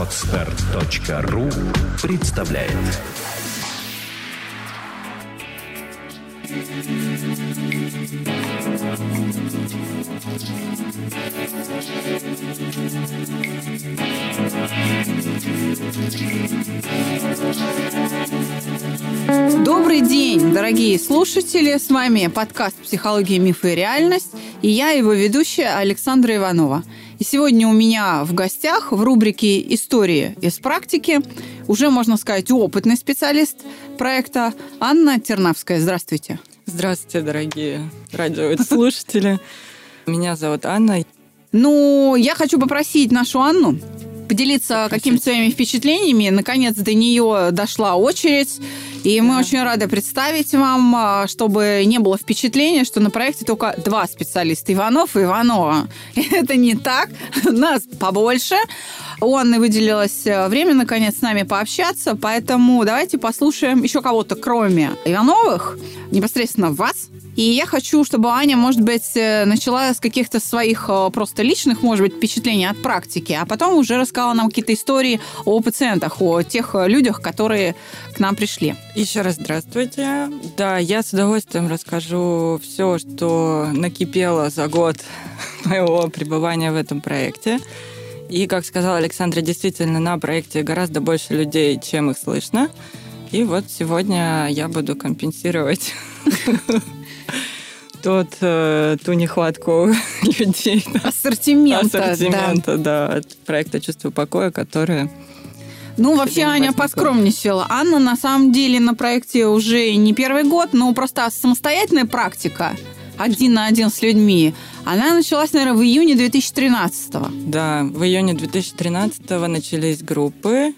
Отстар.ру представляет Добрый день, дорогие слушатели! С вами подкаст «Психология, мифы и реальность» и я, его ведущая Александра Иванова. И сегодня у меня в гостях в рубрике «Истории из практики» уже, можно сказать, опытный специалист проекта Анна Тернавская. Здравствуйте. Здравствуйте, дорогие радиослушатели. Меня зовут Анна. Ну, я хочу попросить нашу Анну поделиться какими-то своими впечатлениями. Наконец до нее дошла очередь. И мы очень рады представить вам, а, чтобы не было впечатления, что на проекте только два специалиста, Иванов и Иванова. Это не так, нас побольше. У Анны выделилось э, время, наконец, с нами пообщаться, поэтому давайте послушаем еще кого-то, кроме Ивановых, непосредственно вас, и я хочу, чтобы Аня, может быть, э, начала с каких-то своих э, просто личных, может быть, впечатлений от практики, а потом уже рассказала нам какие-то истории о пациентах, о тех людях, которые к нам пришли. Еще раз здравствуйте. Да, я с удовольствием расскажу все, что накипело за год моего пребывания в этом проекте. И, как сказала Александра, действительно, на проекте гораздо больше людей, чем их слышно. И вот сегодня я буду компенсировать тот, э, ту нехватку людей. Ассортимента. Ассортимента, да. да, от проекта «Чувство покоя», которое ну, вообще Аня поскромничала. Анна, на самом деле, на проекте уже не первый год, но просто самостоятельная практика один на один с людьми, она началась, наверное, в июне 2013 -го. Да, в июне 2013 начались группы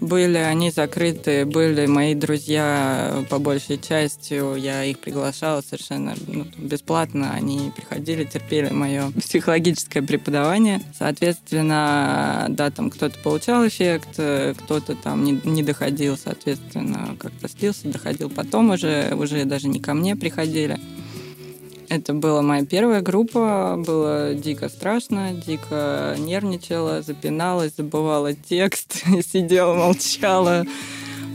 были они закрыты, были мои друзья по большей частью, я их приглашала совершенно ну, бесплатно, они приходили, терпели мое психологическое преподавание. Соответственно, да, там кто-то получал эффект, кто-то там не, не доходил, соответственно, как-то слился, доходил потом уже, уже даже не ко мне приходили. Это была моя первая группа, было дико страшно, дико нервничала, запиналась, забывала текст, сидела, молчала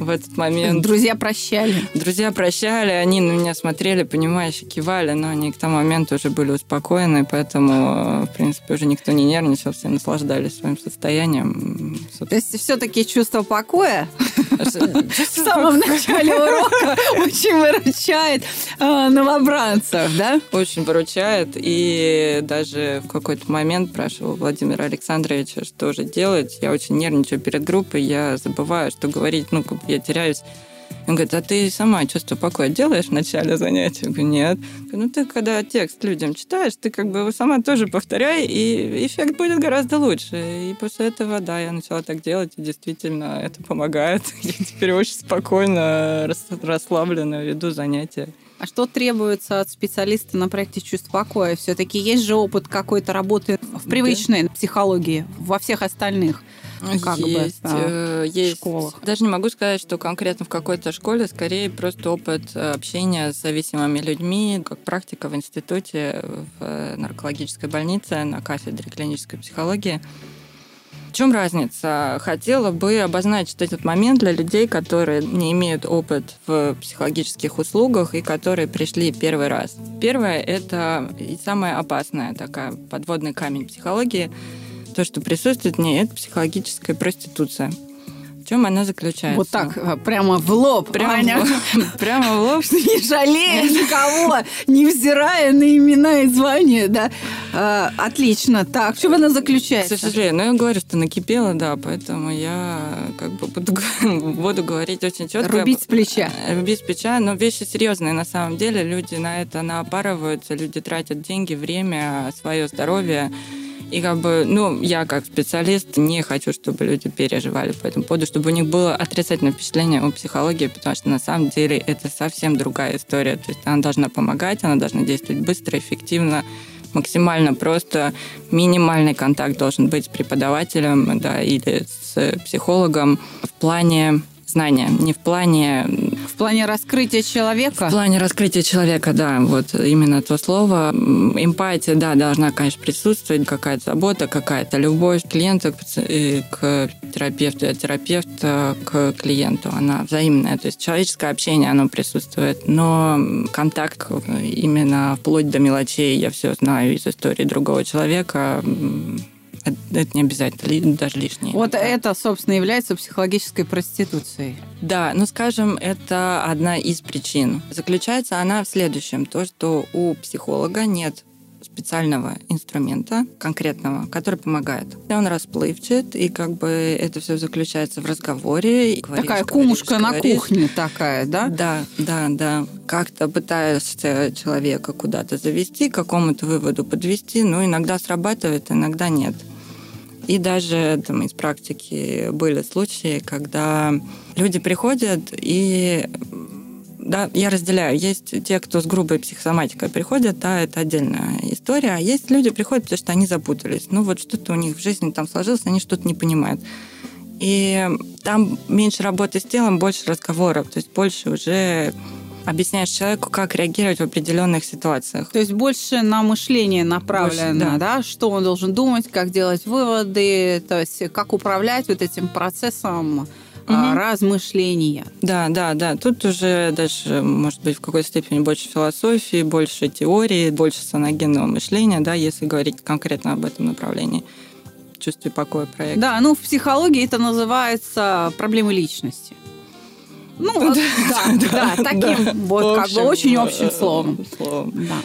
в этот момент. Друзья прощали. Друзья прощали, они на меня смотрели, понимаешь, кивали, но они к тому моменту уже были успокоены, поэтому, в принципе, уже никто не нервничал, все наслаждались своим состоянием. То есть все-таки чувство покоя в самом начале урока очень выручает а, новобранцев, да? Очень выручает, и даже в какой-то момент спрашивал Владимира Александровича, что же делать. Я очень нервничаю перед группой, я забываю, что говорить, ну, я теряюсь. Он говорит, а ты сама чувство покоя делаешь в начале занятия? Я говорю, нет. ну ты когда текст людям читаешь, ты как бы его сама тоже повторяй, и эффект будет гораздо лучше. И после этого, да, я начала так делать, и действительно это помогает. Я теперь очень спокойно, расслабленно веду занятия. А что требуется от специалиста на проекте «Чувство покоя»? Все-таки есть же опыт какой-то работы в привычной да. психологии, во всех остальных как есть, бы, э, есть. школах. Даже не могу сказать, что конкретно в какой-то школе, скорее просто опыт э, общения с зависимыми людьми, как практика в институте, в наркологической больнице на кафедре клинической психологии. В чем разница? Хотела бы обозначить этот момент для людей, которые не имеют опыт в психологических услугах и которые пришли первый раз. Первое – это и самое опасное, такая подводный камень психологии – то, что присутствует в ней, это психологическая проституция. Чем она заключается? Вот так, а, прямо в лоб, прямо Аня. В, прямо в лоб. Не жалея никого, невзирая на имена и звания, да. А, отлично. Так, в чем она заключается? К сожалению, но я говорю, что накипела, да, поэтому я как бы буду, буду говорить очень четко. Рубить с плеча. Рубить с плеча, но вещи серьезные на самом деле. Люди на это напарываются, люди тратят деньги, время, свое здоровье и как бы, ну, я как специалист не хочу, чтобы люди переживали по этому поводу, чтобы у них было отрицательное впечатление о психологии, потому что на самом деле это совсем другая история. То есть она должна помогать, она должна действовать быстро, эффективно, максимально просто. Минимальный контакт должен быть с преподавателем да, или с психологом в плане знания, не в плане... В плане раскрытия человека? В плане раскрытия человека, да, вот именно то слово. Эмпатия, да, должна, конечно, присутствовать, какая-то забота, какая-то любовь клиента к терапевту, а терапевта к клиенту. Она взаимная, то есть человеческое общение, оно присутствует, но контакт именно вплоть до мелочей, я все знаю из истории другого человека, это не обязательно, даже лишнее. Вот это, собственно, является психологической проституцией. Да, ну, скажем, это одна из причин. Заключается она в следующем. То, что у психолога нет специального инструмента конкретного, который помогает. И он расплывчат, и как бы это все заключается в разговоре. Говоришь, такая говоришь, кумушка говоришь. на кухне такая, да? Да, да, да. Как-то пытаешься человека куда-то завести, к какому-то выводу подвести, но иногда срабатывает, иногда нет. И даже там, из практики были случаи, когда люди приходят и да, я разделяю. Есть те, кто с грубой психосоматикой приходят, да, это отдельная история. А есть люди приходят, потому что они запутались. Ну вот что-то у них в жизни там сложилось, они что-то не понимают. И там меньше работы с телом, больше разговоров, то есть больше уже объясняешь человеку, как реагировать в определенных ситуациях. То есть больше на мышление направлено, больше, да. да, что он должен думать, как делать выводы, то есть как управлять вот этим процессом угу. размышления. Да, да, да. Тут уже даже, может быть, в какой-то степени больше философии, больше теории, больше саногенного мышления, да, если говорить конкретно об этом направлении чувстве покоя проекта. Да, ну в психологии это называется проблемы личности. Ну, да, да, таким вот как бы очень общим словом. Да.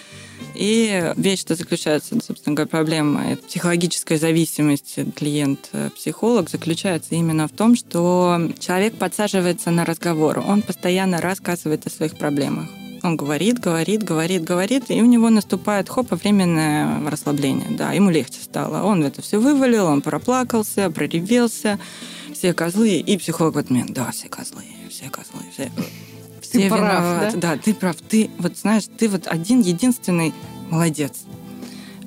И вещь, что заключается, собственно говоря, проблема психологической зависимости клиент-психолог заключается именно в том, что человек подсаживается на разговор, он постоянно рассказывает о своих проблемах. Он говорит, говорит, говорит, говорит, и у него наступает хоп, временное расслабление. Да, ему легче стало. Он это все вывалил, он проплакался, проревелся, все козлы, и психолог в этот момент, да, все козлы, все козлы, все, все ты прав, да? да, ты прав. Ты вот знаешь, ты вот один единственный молодец.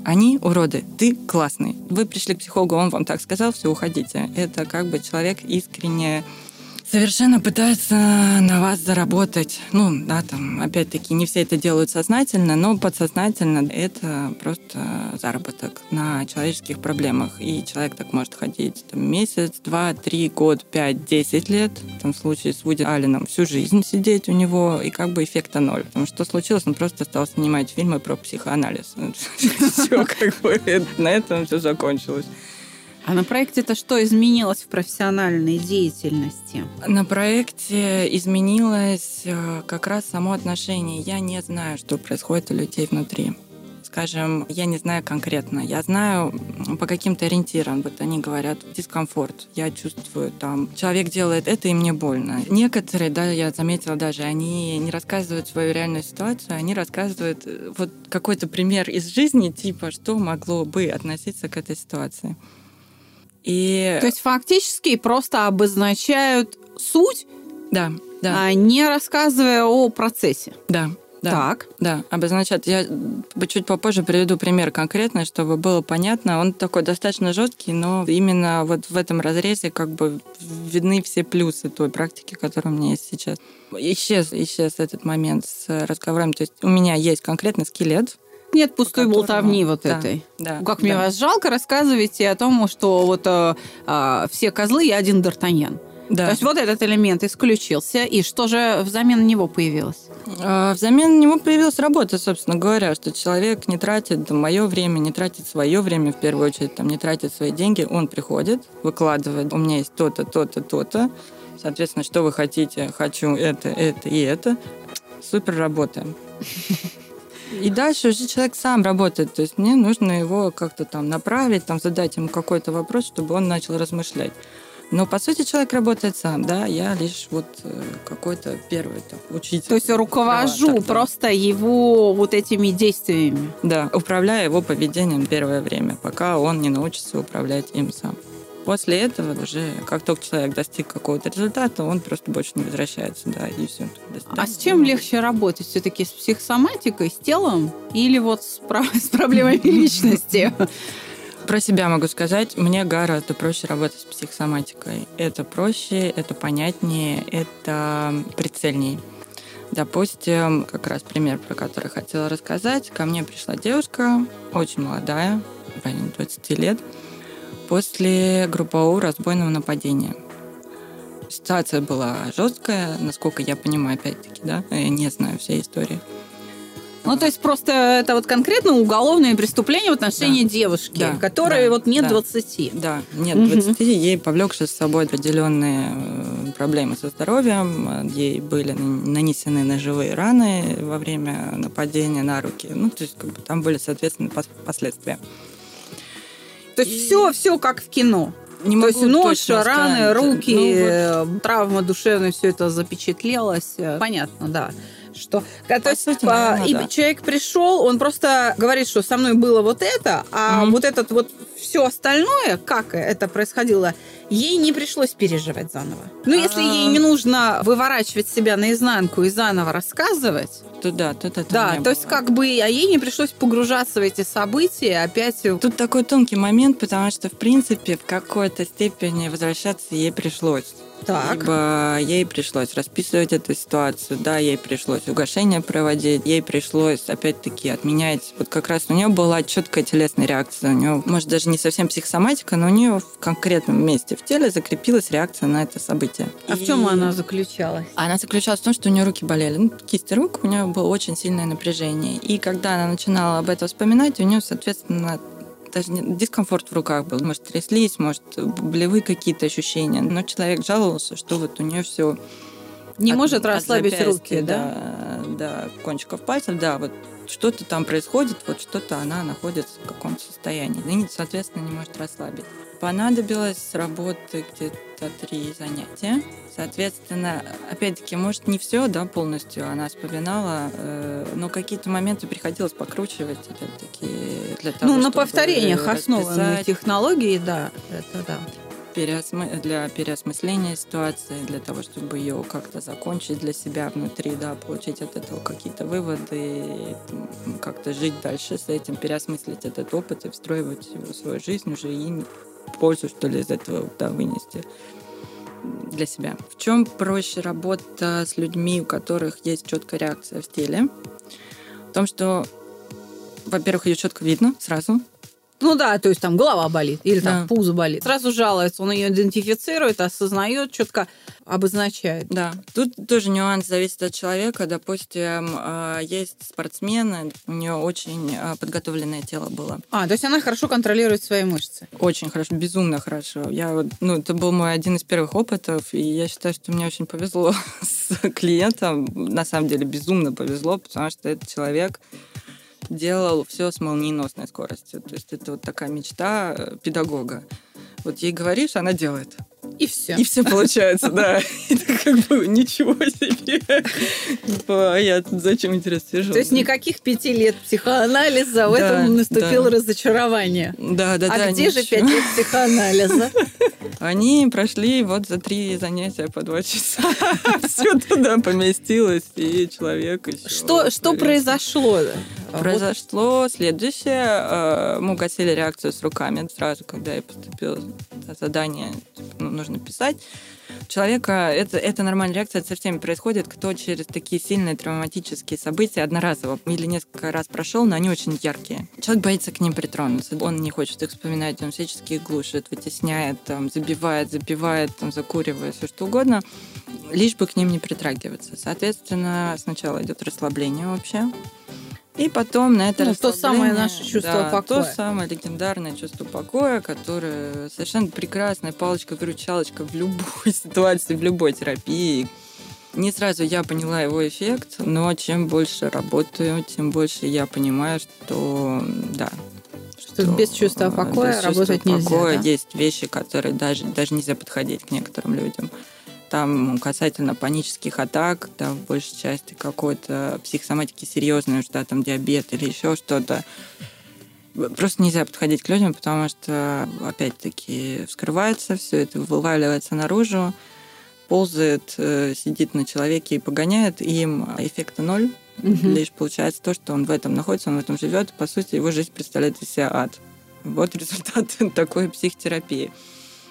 Они уроды, ты классный. Вы пришли к психологу, он вам так сказал, все, уходите. Это как бы человек искренне совершенно пытаются на вас заработать. Ну, да, там, опять-таки, не все это делают сознательно, но подсознательно это просто заработок на человеческих проблемах. И человек так может ходить там, месяц, два, три, год, пять, десять лет. В том случае с Вуди Алленом всю жизнь сидеть у него, и как бы эффекта ноль. Потому что случилось? Он просто стал снимать фильмы про психоанализ. Все, как бы, на этом все закончилось. А на проекте-то что изменилось в профессиональной деятельности? На проекте изменилось э, как раз само отношение. Я не знаю, что происходит у людей внутри. Скажем, я не знаю конкретно. Я знаю по каким-то ориентирам. Вот они говорят дискомфорт. Я чувствую там, человек делает это, и мне больно. Некоторые, да, я заметила даже, они не рассказывают свою реальную ситуацию, они рассказывают э, вот какой-то пример из жизни, типа, что могло бы относиться к этой ситуации. И... То есть фактически просто обозначают суть, да, да. а не рассказывая о процессе. Да. Да, так. Да, обозначат. Я чуть попозже приведу пример конкретный, чтобы было понятно. Он такой достаточно жесткий, но именно вот в этом разрезе как бы видны все плюсы той практики, которая у меня есть сейчас. Исчез, исчез этот момент с разговором. То есть у меня есть конкретно скелет, нет пустой которому... болтовни вот да, этой. Да, как да. мне вас жалко, рассказывайте о том, что вот э, э, все козлы и один Д'Артаньян. Да. То есть вот этот элемент исключился, и что же взамен него появилось? А, взамен него появилась работа, собственно говоря, что человек не тратит мое время, не тратит свое время в первую очередь, там, не тратит свои деньги, он приходит, выкладывает, у меня есть то-то, то-то, то-то, соответственно, что вы хотите, хочу это, это и это, супер работаем. И дальше уже человек сам работает. То есть мне нужно его как-то там направить, там задать ему какой-то вопрос, чтобы он начал размышлять. Но, по сути, человек работает сам, да, я лишь вот э, какой-то первый там, учитель. То есть руковожу да, просто его вот этими действиями. Да, управляя его поведением первое время, пока он не научится управлять им сам. После этого уже, как только человек достиг какого-то результата, он просто больше не возвращается, да, и все. А с чем легче работать? Все-таки с психосоматикой, с телом или вот с, с проблемами личности? Про себя могу сказать, мне гораздо проще работать с психосоматикой. Это проще, это понятнее, это прицельней. Допустим, как раз пример, про который хотела рассказать. Ко мне пришла девушка, очень молодая, в районе 20 лет, после группового разбойного нападения. Ситуация была жесткая, насколько я понимаю, опять-таки, да, я не знаю всей истории. Ну, то есть просто это вот конкретно уголовное преступление в отношении Да. девушки, Да, которой да, вот нет да. 20. Да, нет, Мгм. 20 ей повлекши с собой определенные э, проблемы со здоровьем, ей были нан- нанесены ножевые раны во время нападения на руки. Ну, то есть, как бы там были, соответственно, пос- последствия. То есть все, все как в кино. Не То есть нож, раны, сказать. руки, Ну, вот э, травма душевная, все это запечатлелось. Понятно, да. Что, то По есть, сути, а, наверное, и человек пришел, он просто говорит, что со мной было вот это, а Мгм. вот этот вот все остальное, как это происходило, ей не пришлось переживать заново. Ну, если А. ей не нужно выворачивать себя наизнанку и заново рассказывать, то да, тут это да, то есть как бы, а ей не пришлось погружаться в эти события опять. Тут такой тонкий момент, потому что, в принципе, в какой-то степени возвращаться ей пришлось. Так. Ибо ей пришлось расписывать эту ситуацию, да, ей пришлось угошение проводить, ей пришлось, опять-таки, отменять. Вот как раз у нее была четкая телесная реакция. У нее, может, даже не совсем психосоматика, но у нее в конкретном месте в теле закрепилась реакция на это событие. А в И- чем она заключалась? она заключалась в том, что у нее руки болели. Ну, кисти рук, у нее было очень сильное напряжение. И когда она начинала об этом вспоминать, у нее, соответственно, даже не- дискомфорт в руках был. Может, тряслись, может, болевые какие-то ощущения. Но человек жаловался, что вот у нее все Не может расслабить руки, да? До кончиков пальцев, да, вот что-то там происходит, вот что-то она находится в каком-то состоянии. И, соответственно, не может расслабить. Понадобилось работы где-то три занятия. Соответственно, опять-таки, может, не все, да, полностью она вспоминала, э, но какие-то моменты приходилось покручивать, опять-таки, для того, Ну, на повторениях расписать технологии, да, это да. переосмы- для переосмысления ситуации, для того, чтобы ее как-то закончить для себя внутри, да, получить от этого какие-то выводы, как-то жить дальше с этим, переосмыслить этот опыт и встроивать его в свою жизнь уже и пользу, что ли, из этого да, вынести для себя. В чем проще работа с людьми, у которых есть четкая реакция в теле? В том, что, во-первых, ее четко видно сразу, Ну да, то есть там голова болит или там Да. пузо болит. Сразу жалуется, он ее идентифицирует, осознает, четко обозначает. Да, тут тоже нюанс зависит от человека. Допустим, э, есть спортсмены, у нее очень э, подготовленное тело было. А, то есть она хорошо контролирует свои мышцы. Очень хорошо, безумно хорошо. Я ну, это был мой один из первых опытов, и я считаю, что мне очень повезло с клиентом. На самом деле безумно повезло, потому что этот человек делал все с молниеносной скоростью. То есть это вот такая мечта э, педагога. Вот ей говоришь, она делает. И все. И все получается, да. Это как бы ничего себе. Типа, а я зачем, интересно, сижу? То есть никаких пяти лет психоанализа, в этом наступило разочарование. Да, да, а да. где же пять лет психоанализа? Они прошли вот за три занятия по два часа. Все туда поместилось, и человек еще... Что, что произошло? Произошло следующее. э, Мы угасили реакцию с руками сразу, когда я поступила задание, типа, ну, нужно писать. Человека это, это нормальная реакция, это со всеми происходит, кто через такие сильные травматические события одноразово или несколько раз прошел, но они очень яркие. Человек боится к ним притронуться, он не хочет их вспоминать, он всячески их глушит, вытесняет, там, забивает, забивает, там, закуривает, все что угодно, лишь бы к ним не притрагиваться. Соответственно, сначала идет расслабление вообще, и потом на это Ну, то самое наше чувство да, покоя. То самое легендарное чувство покоя, которое совершенно прекрасная палочка-выручалочка в любой ситуации, в любой терапии. Не сразу я поняла его эффект, но чем больше работаю, тем больше я понимаю, что да. Что без чувства э, покоя без чувства работать нельзя, покоя да? есть вещи, которые даже, даже нельзя подходить к некоторым людям. Там касательно панических атак, да, в большей части какой-то психосоматики серьезной, что там диабет или еще что-то. Просто нельзя подходить к людям, потому что, опять-таки, вскрывается все это, вываливается наружу, ползает, э, сидит на человеке и погоняет, и им эффекта ноль. Мгм. Лишь получается то, что он в этом находится, он в этом живет. По сути, его жизнь представляет из себя ад. Вот результат такой психотерапии.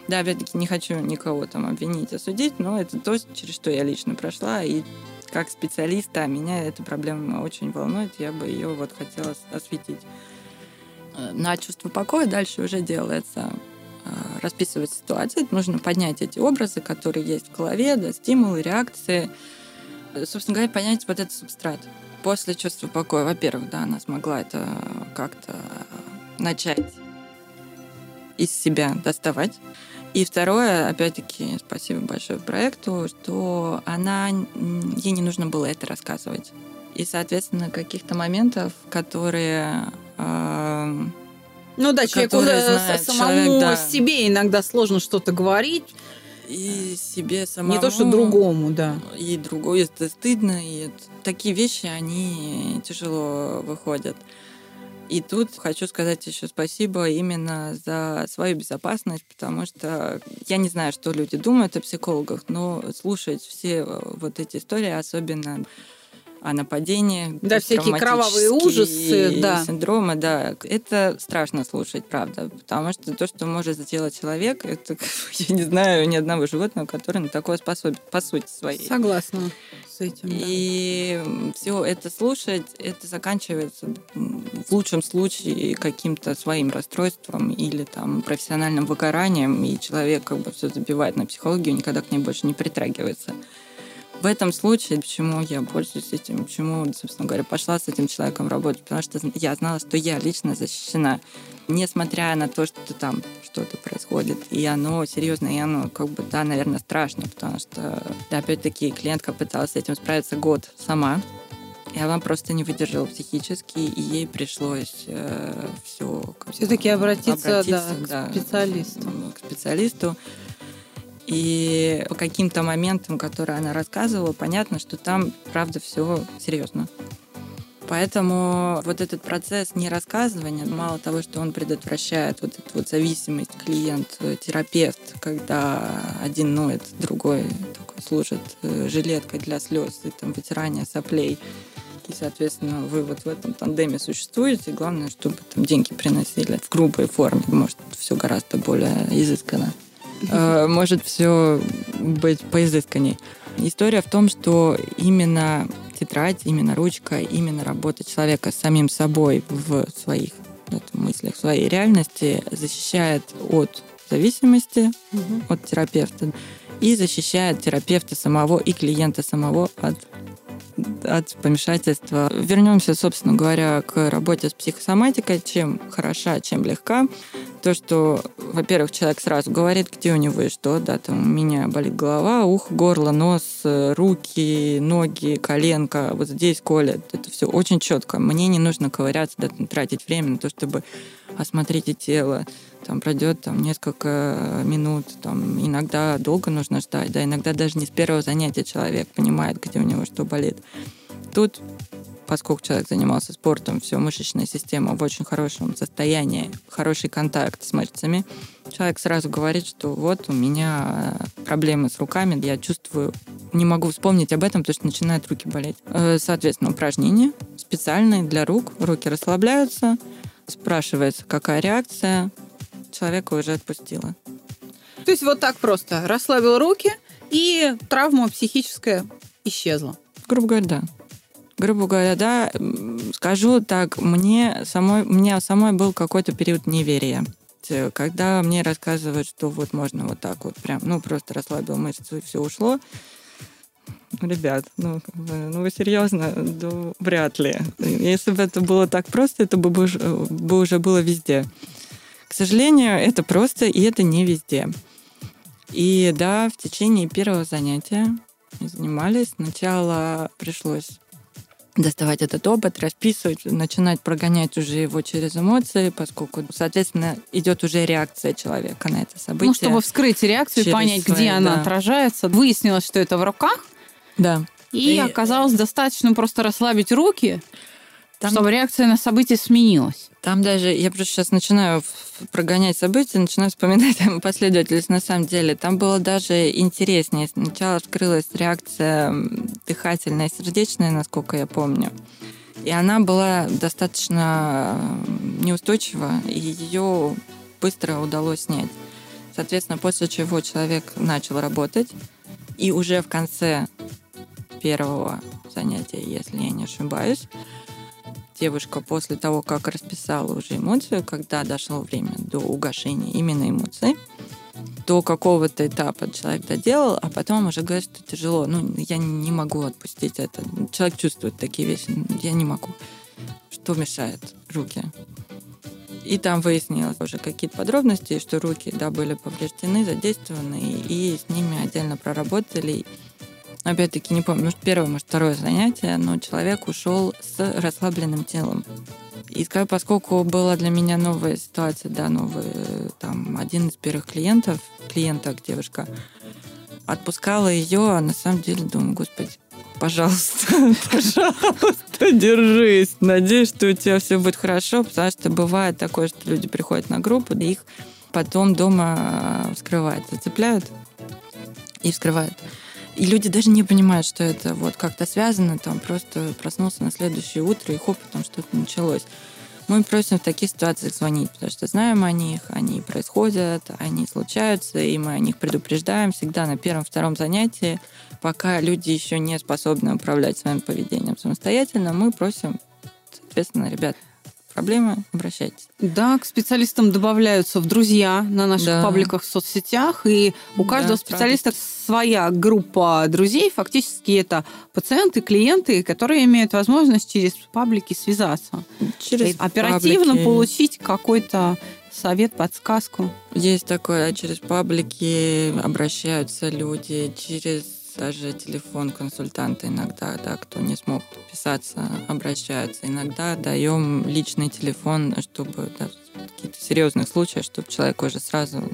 Да, опять-таки не хочу никого там обвинить, осудить, но это то, через что я лично прошла, и как специалиста меня эта проблема очень волнует, я бы ее вот хотела осветить. Э, на чувство покоя дальше уже делается э, расписывать ситуацию. Нужно поднять эти образы, которые есть в голове, да, стимулы, реакции. Э, собственно говоря, понять вот этот субстрат. После чувства покоя, во-первых, да, она смогла это как-то начать из себя доставать. И второе, опять-таки, спасибо большое проекту, что она, ей не нужно было это рассказывать. И, соответственно, каких-то моментов, которые... Э, ну да, человеку знает, самому человек, да. себе иногда сложно что-то говорить. И себе самому. Не то, что другому, да. И другому, это стыдно. И такие вещи, они тяжело выходят. И тут хочу сказать еще спасибо именно за свою безопасность, потому что я не знаю, что люди думают о психологах, но слушать все э, вот эти истории, особенно о нападениях. Да, всякие кровавые ужасы, да. Синдромы, да. Это страшно слушать, правда. Потому что то, что может сделать человек, это, я не знаю ни одного животного, которое на такое способен, по сути своей. Согласна с этим. И да. все это слушать, это заканчивается в лучшем случае каким-то своим расстройством или там профессиональным выгоранием, и человек как бы все забивает на психологию, никогда к ней больше не притрагивается. В этом случае, почему я пользуюсь этим, почему, собственно говоря, пошла с этим человеком работать, потому что я знала, что я лично защищена, несмотря на то, что там что-то происходит. И оно серьезно, и оно как бы, да, наверное, страшно, потому что, да, опять-таки, клиентка пыталась с этим справиться год сама, и она просто не выдержала психически, и ей пришлось э, все... Все-таки обратиться, обратиться да, к специалисту. К специалисту. И по каким-то моментам, которые она рассказывала, понятно, что там, правда, все серьезно. Поэтому вот этот процесс не рассказывания, мало того, что он предотвращает вот эту вот зависимость клиент-терапевт, когда один ноет, другой такой служит э, жилеткой для слез и там вытирания соплей. И, соответственно, вы вот в этом тандеме существуете. Главное, чтобы там деньги приносили в грубой форме. Может, все гораздо более изысканно. Э, может все быть поизысканней. История в том, что именно тетрадь, именно ручка, именно работа человека с самим собой в своих мыслях, в своей реальности защищает от зависимости угу. от терапевта и защищает терапевта самого и клиента самого от от помешательства. Вернемся, собственно говоря, к работе с психосоматикой. Чем хороша, чем легка. То, что, во-первых, человек сразу говорит, где у него и что. Да, там у меня болит голова, ухо, горло, нос, руки, ноги, коленка. Вот здесь колет. Это все очень четко. Мне не нужно ковыряться, да, тратить время на то, чтобы осмотреть тело там пройдет там несколько минут, там иногда долго нужно ждать, да, иногда даже не с первого занятия человек понимает, где у него что болит. Тут поскольку человек занимался спортом, все, мышечная система в очень хорошем состоянии, хороший контакт с мышцами, человек сразу говорит, что вот у меня проблемы с руками, я чувствую, не могу вспомнить об этом, потому что начинают руки болеть. Э, соответственно, упражнения специальные для рук, руки расслабляются, спрашивается, какая реакция, человека уже отпустила. То есть вот так просто расслабил руки, и травма психическая исчезла. Грубо говоря, да. Грубо говоря, да, скажу так, мне самой, меня самой был какой-то период неверия. Когда мне рассказывают, что вот можно вот так вот прям, ну, просто расслабил мышцу и все ушло, Ребят, ну, ну вы серьезно? Да, вряд ли. Если бы это было так просто, это бы, бы уже было везде. К сожалению, это просто, и это не везде. И да, в течение первого занятия занимались. Сначала пришлось доставать этот опыт, расписывать, начинать прогонять уже его через эмоции, поскольку, соответственно, идет уже реакция человека на это событие. Ну, чтобы вскрыть реакцию и понять, свои, где да. она отражается. Выяснилось, что это в руках. Да. И, и оказалось достаточно просто расслабить руки, там... чтобы реакция на событие сменилась. Там даже, я просто сейчас начинаю прогонять события, начинаю вспоминать последовательность на самом деле. Там было даже интереснее. Сначала вскрылась реакция дыхательная и сердечная, насколько я помню. И она была достаточно неустойчива, и ее быстро удалось снять. Соответственно, после чего человек начал работать, и уже в конце первого занятия, если я не ошибаюсь, девушка после того, как расписала уже эмоцию, когда дошло время до угошения именно эмоций, до какого-то этапа человек доделал, а потом уже говорит, что тяжело. Ну, я не могу отпустить это. Человек чувствует такие вещи. Я не могу. Что мешает? Руки. И там выяснилось уже какие-то подробности, что руки, да, были повреждены, задействованы, и с ними отдельно проработали. Опять-таки, не помню, может, первое, может, второе занятие, но человек ушел с расслабленным телом. И поскольку была для меня новая ситуация, да, новый, там, один из первых клиентов, клиенток, девушка, отпускала ее, а на самом деле думаю, господи, пожалуйста, пожалуйста, держись. Надеюсь, что у тебя все будет хорошо, потому что бывает такое, что люди приходят на группу, да их потом дома вскрывают, зацепляют и вскрывают. И люди даже не понимают, что это вот как-то связано, там просто проснулся на следующее утро, и хоп, там что-то началось. Мы просим в таких ситуациях звонить, потому что знаем о них, они происходят, они случаются, и мы о них предупреждаем всегда на первом-втором занятии, пока люди еще не способны управлять своим поведением самостоятельно, мы просим, соответственно, ребят, проблемы, обращайтесь. Да, к специалистам добавляются в друзья на наших да. пабликах в соцсетях, и у каждого да, специалиста правда. своя группа друзей. Фактически это пациенты, клиенты, которые имеют возможность через паблики связаться. Через оперативно паблики. получить какой-то совет, подсказку. Есть такое, через паблики обращаются люди, через даже телефон консультанта иногда, да, кто не смог писаться, обращаются. Иногда даем личный телефон, чтобы да, какие-то серьезные случаи, чтобы человек уже сразу на,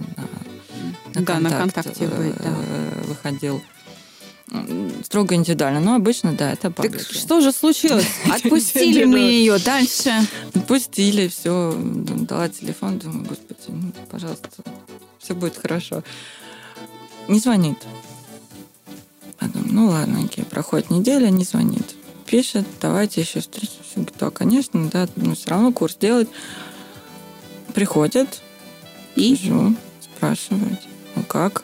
на, да, контакт, на контакте быть, да. Э, выходил строго индивидуально. Но обычно, да, это паблики. Так что же случилось? Отпустили мы ее дальше. Отпустили, все, дала телефон, думаю, господи, ну, пожалуйста, все будет хорошо. Не звонит. Потом, ну ладно, окей, проходит неделя, не звонит. Пишет, давайте еще встретимся. Говорит, да, конечно, да, но все равно курс делать. Приходят, и сижу, спрашивают, ну как?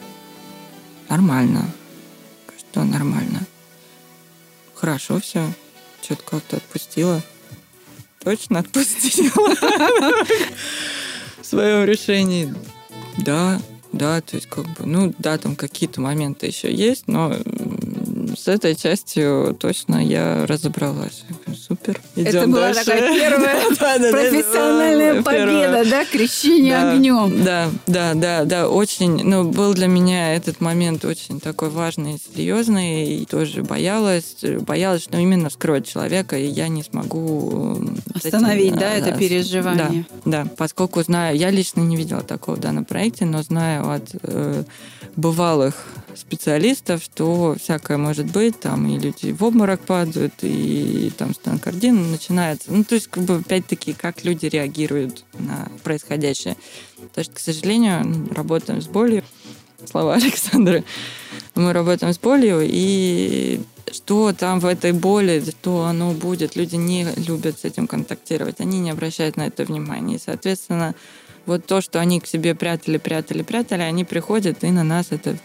Нормально. Что нормально? Хорошо все. Что-то как-то отпустила. Точно отпустила. В своем решении. Да, да, то есть как бы, ну да, там какие-то моменты еще есть, но с этой частью точно я разобралась. Супер. Идем Это была дальше. такая первая профессиональная победа, да, крещение огнем. Да, да, да, да, очень, ну, был для меня этот момент очень такой важный и серьезный, и тоже боялась, боялась, что именно вскроет человека, и я не смогу... Остановить, да, это переживание. Да, да, поскольку знаю, я лично не видела такого, да, на проекте, но знаю от э, бывалых специалистов, что всякое может быть, там и люди в обморок падают, и там стенокардин начинается. Ну, то есть, как бы, опять-таки, как люди реагируют на происходящее. Потому что, к сожалению, ну, работаем с болью. Слова Александры. Мы работаем с болью, и что там в этой боли, что оно будет. Люди не любят с этим контактировать, они не обращают на это внимания. И, соответственно, вот то, что они к себе прятали, прятали, прятали, они приходят, и на нас это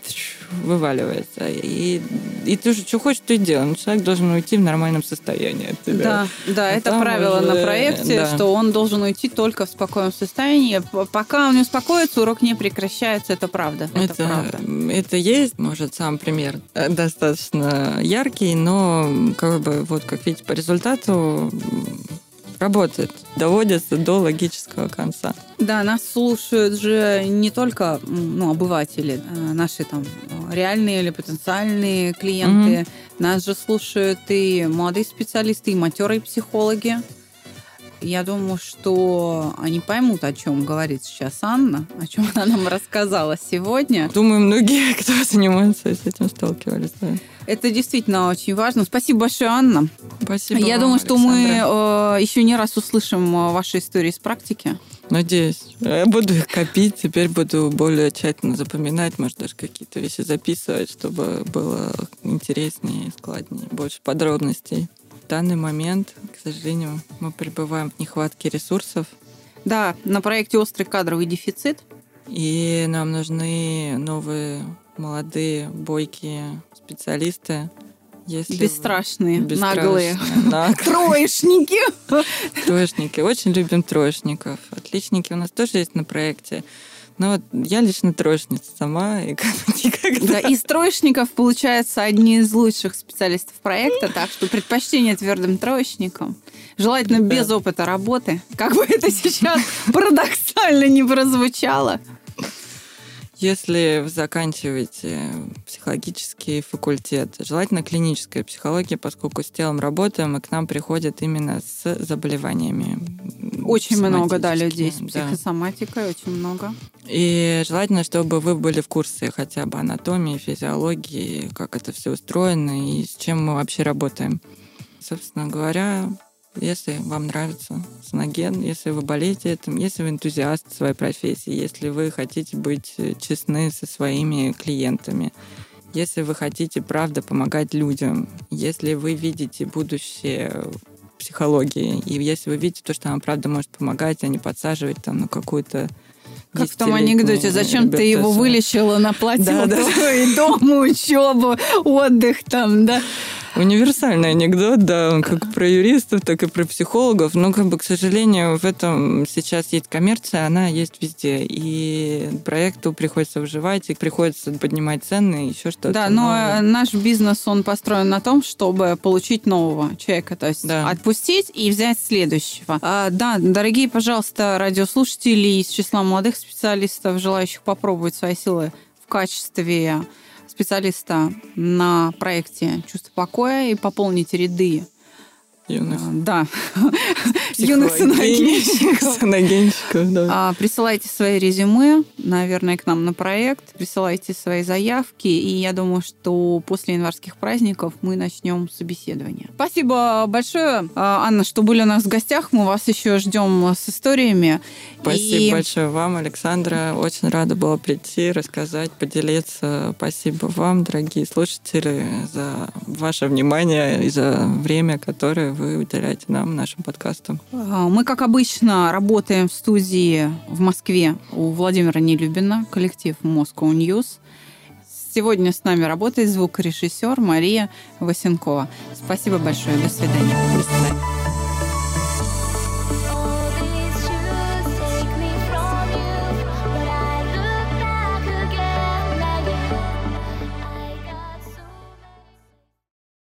вываливается. И, и ты же что хочешь, ты делаешь. Но человек должен уйти в нормальном состоянии от тебя. Да, да, а это правило уже... на проекте, да. что он должен уйти только в спокойном состоянии. Пока он не успокоится, урок не прекращается, это правда. Это, это правда. Это есть, может, сам пример э, достаточно яркий, но как бы вот как видите по результату работает, доводится до логического конца. Да, нас слушают же не только ну, обыватели, а наши там реальные или потенциальные клиенты. Mm-hmm. Нас же слушают и молодые специалисты, и матерые психологи. Я думаю, что они поймут, о чем говорит сейчас Анна, о чем она нам рассказала сегодня. Думаю, многие, кто занимается, с этим сталкивались. Да. Это действительно очень важно. Спасибо большое, Анна. Спасибо. Я вам, думаю, что Александра. мы э, еще не раз услышим э, ваши истории из практики. Надеюсь. Я буду их копить, теперь буду более тщательно запоминать, может, даже какие-то вещи записывать, чтобы было интереснее, складнее, больше подробностей. В данный момент, к сожалению, мы пребываем в нехватке ресурсов. Да, на проекте «Острый кадровый дефицит». И нам нужны новые, молодые, бойкие специалисты. Если Бесстрашные, Бесстрашные наглые. Троечники. Троечники. Очень любим троечников. Отличники у нас тоже есть на проекте. Ну вот я лично троечница сама, и никогда... Да, из троечников, получается, одни из лучших специалистов проекта, так что предпочтение твердым троечникам. Желательно да. без опыта работы, как бы это сейчас парадоксально не прозвучало. Если вы заканчиваете психологический факультет, желательно клиническая психология, поскольку с телом работаем, и к нам приходят именно с заболеваниями. Очень много, да, людей с психосоматикой, да. очень много. И желательно, чтобы вы были в курсе хотя бы анатомии, физиологии, как это все устроено и с чем мы вообще работаем. Собственно говоря, если вам нравится саноген, если вы болеете этим, если вы энтузиаст своей профессии, если вы хотите быть честны со своими клиентами, если вы хотите, правда, помогать людям, если вы видите будущее психологии, и если вы видите то, что она правда может помогать, а не подсаживать там на какую-то как в том анекдоте, зачем ты его вылечила на платье да, да. и дом, учебу, отдых там, да? Универсальный анекдот, да, как про юристов, так и про психологов. Но, как бы, к сожалению, в этом сейчас есть коммерция, она есть везде. И проекту приходится выживать, и приходится поднимать цены, еще что-то. Да, но новое. наш бизнес, он построен на том, чтобы получить нового человека, то есть да. отпустить и взять следующего. А, да, дорогие, пожалуйста, радиослушатели из числа молодых специалистов, желающих попробовать свои силы в качестве специалиста на проекте «Чувство покоя» и пополните ряды Юных. А, да. Юных саногенщиков. Саногенщиков, да. А, присылайте свои резюме, наверное, к нам на проект. Присылайте свои заявки. И я думаю, что после январских праздников мы начнем собеседование. Спасибо большое, а, Анна, что были у нас в гостях. Мы вас еще ждем с историями. Спасибо и... большое вам, Александра. Очень рада была прийти, рассказать, поделиться. Спасибо вам, дорогие слушатели, за ваше внимание и за время, которое вы уделяете нам, нашим подкастам. А, мы, как обычно, работаем в студии в Москве у Владимира Нелюбина, коллектив Moscow News. Сегодня с нами работает звукорежиссер Мария Васенкова. Спасибо большое. До свидания. До свидания.